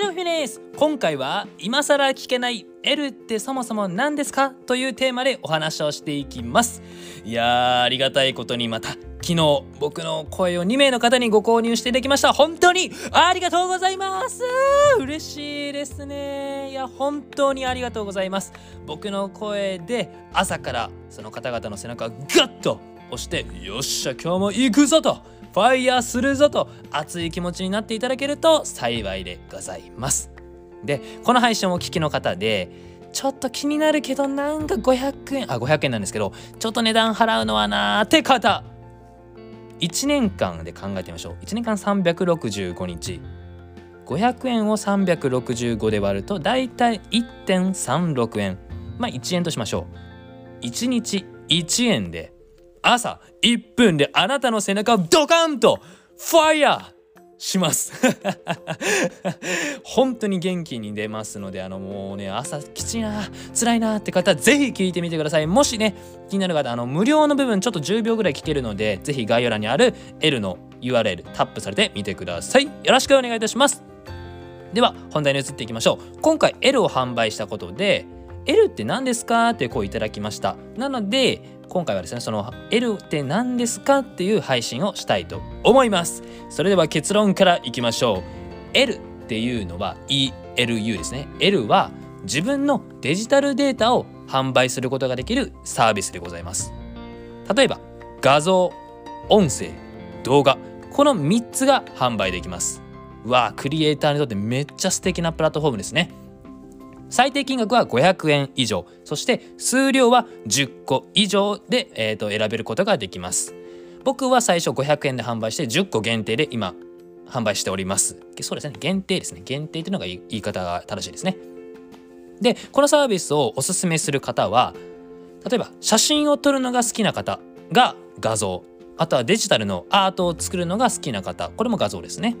はいどうもフィネス。今回は今更聞けない L ってそもそも何ですかというテーマでお話をしていきます。いやありがたいことにまた昨日僕の声を2名の方にご購入していただきました。本当にありがとうございます。嬉しいですね。いや本当にありがとうございます。僕の声で朝からその方々の背中をガッと押してよっしゃ今日も行くぞと。ファイヤーするぞと熱い気持ちになっていただけると幸いでございます。でこの配信をお聞きの方でちょっと気になるけどなんか500円あ500円なんですけどちょっと値段払うのはなーって方。1年間で考えてみましょう。1年間365日。500円を365で割るとだいたい1.36円。まあ1円としましょう。1日1円で朝1分であなたの背中をドカンとファイヤーします。本当に元気に出ますのであのもうね朝きついな辛いなって方ぜひ聞いてみてください。もしね気になる方あの無料の部分ちょっと10秒ぐらい聞けるのでぜひ概要欄にある L の URL タップされてみてください。よろしくお願いいたします。では本題に移っていきましょう。今回 L を販売したことで L って何ですか？って声いただきました。なので今回はですねその L って何ですかっていう配信をしたいと思います。それでは結論からいきましょう。L っていうのは ELU ですね。L は自分のデジタルデータを販売することができるサービスでございます。例えば画像音声動画。この3つが販売できます。わあクリエイターにとってめっちゃ素敵なプラットフォームですね。最低金額は500円以上。そして数量は10個以上で、えー、と選べることができます。僕は最初500円で販売して10個限定で今販売しております。そうですね。限定ですね。限定というのが言い方が正しいですね。でこのサービスをおすすめする方は例えば写真を撮るのが好きな方が画像あとはデジタルのアートを作るのが好きな方。これも画像ですね。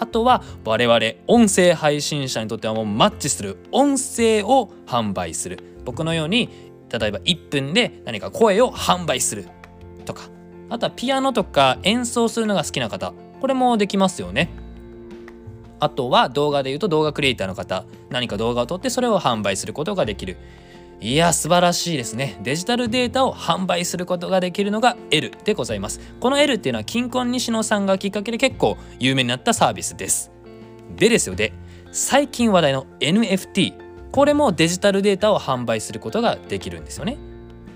あとは我々音声配信者にとってはもうマッチする音声を販売する。僕のように例えば1分で何か声を販売するとかあとはピアノとか演奏するのが好きな方これもできますよね。あとは動画で言うと動画クリエイターの方何か動画を撮ってそれを販売することができる。いや素晴らしいですね。デジタルデータを販売することができるのが L でございます。この L っていうのは金婚西野さんがきっかけで結構有名になったサービスです。でですよで最近話題の NFT これもデジタルデータを販売することができるんですよね。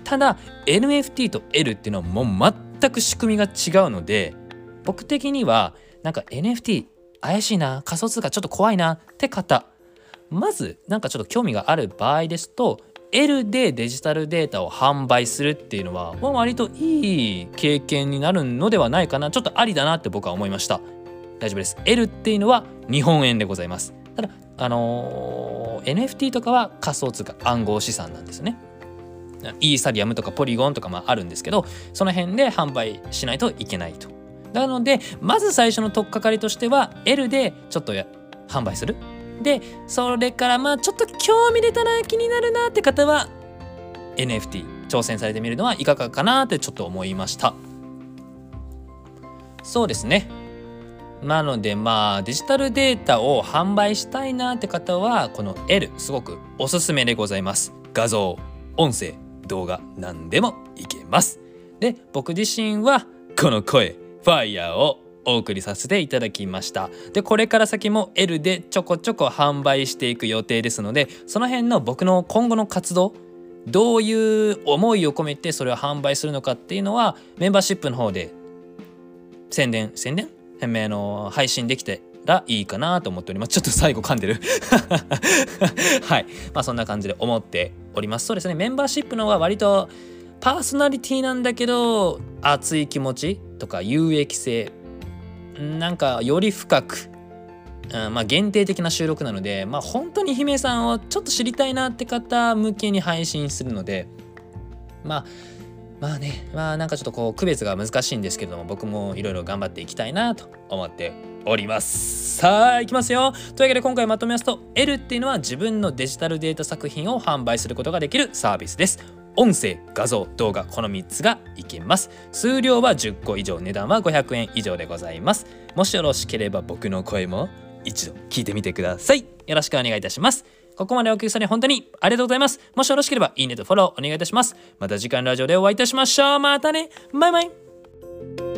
ただ NFT と L っていうのはもう全く仕組みが違うので僕的にはなんか NFT 怪しいな仮想通貨ちょっと怖いなって方まずなんかちょっと興味がある場合ですと L でデジタルデータを販売するっていうのは割といい経験になるのではないかなちょっとありだなって僕は思いました。大丈夫です。L っていうのは日本円でございます。ただあのー、NFT とかは仮想通貨暗号資産なんですね。イーサリアムとかポリゴンとかもあるんですけどその辺で販売しないといけないと。なのでまず最初の取っかかりとしては L でちょっと販売する。でそれからまあちょっと興味出たな気になるなって方は NFT 挑戦されてみるのはいかがかなってちょっと思いました。そうですね。なのでまあデジタルデータを販売したいなって方はこの L すごくおすすめでございます。画像音声動画何でもいけます。で僕自身はこの声ファイヤーをお送りさせていただきました。でこれから先も L でちょこちょこ販売していく予定ですのでその辺の僕の今後の活動どういう思いを込めてそれを販売するのかっていうのはメンバーシップの方で宣伝宣伝？変名の配信できてらいいかなと思っております。ちょっと最後噛んでる。はい。まあそんな感じで思っております。そうですね。メンバーシップの方は割とパーソナリティなんだけど熱い気持ちとか有益性なんかより深く、うん、まあ限定的な収録なのでまあ本当に姫さんをちょっと知りたいなって方向けに配信するのでまあまあねまあなんかちょっとこう区別が難しいんですけども僕もいろいろ頑張っていきたいなと思っております。さあいきますよ。というわけで今回まとめますと L っていうのは自分のデジタルデータ作品を販売することができるサービスです。音声画像動画この3つがいけます。数量は10個以上値段は500円以上でございます。もしよろしければ僕の声も一度聞いてみてください。よろしくお願いいたします。ここまでお聞きされ本当にありがとうございます。もしよろしければいいねとフォローお願いいたします。また次回のラジオでお会いいたしましょう。またね。バイバイ。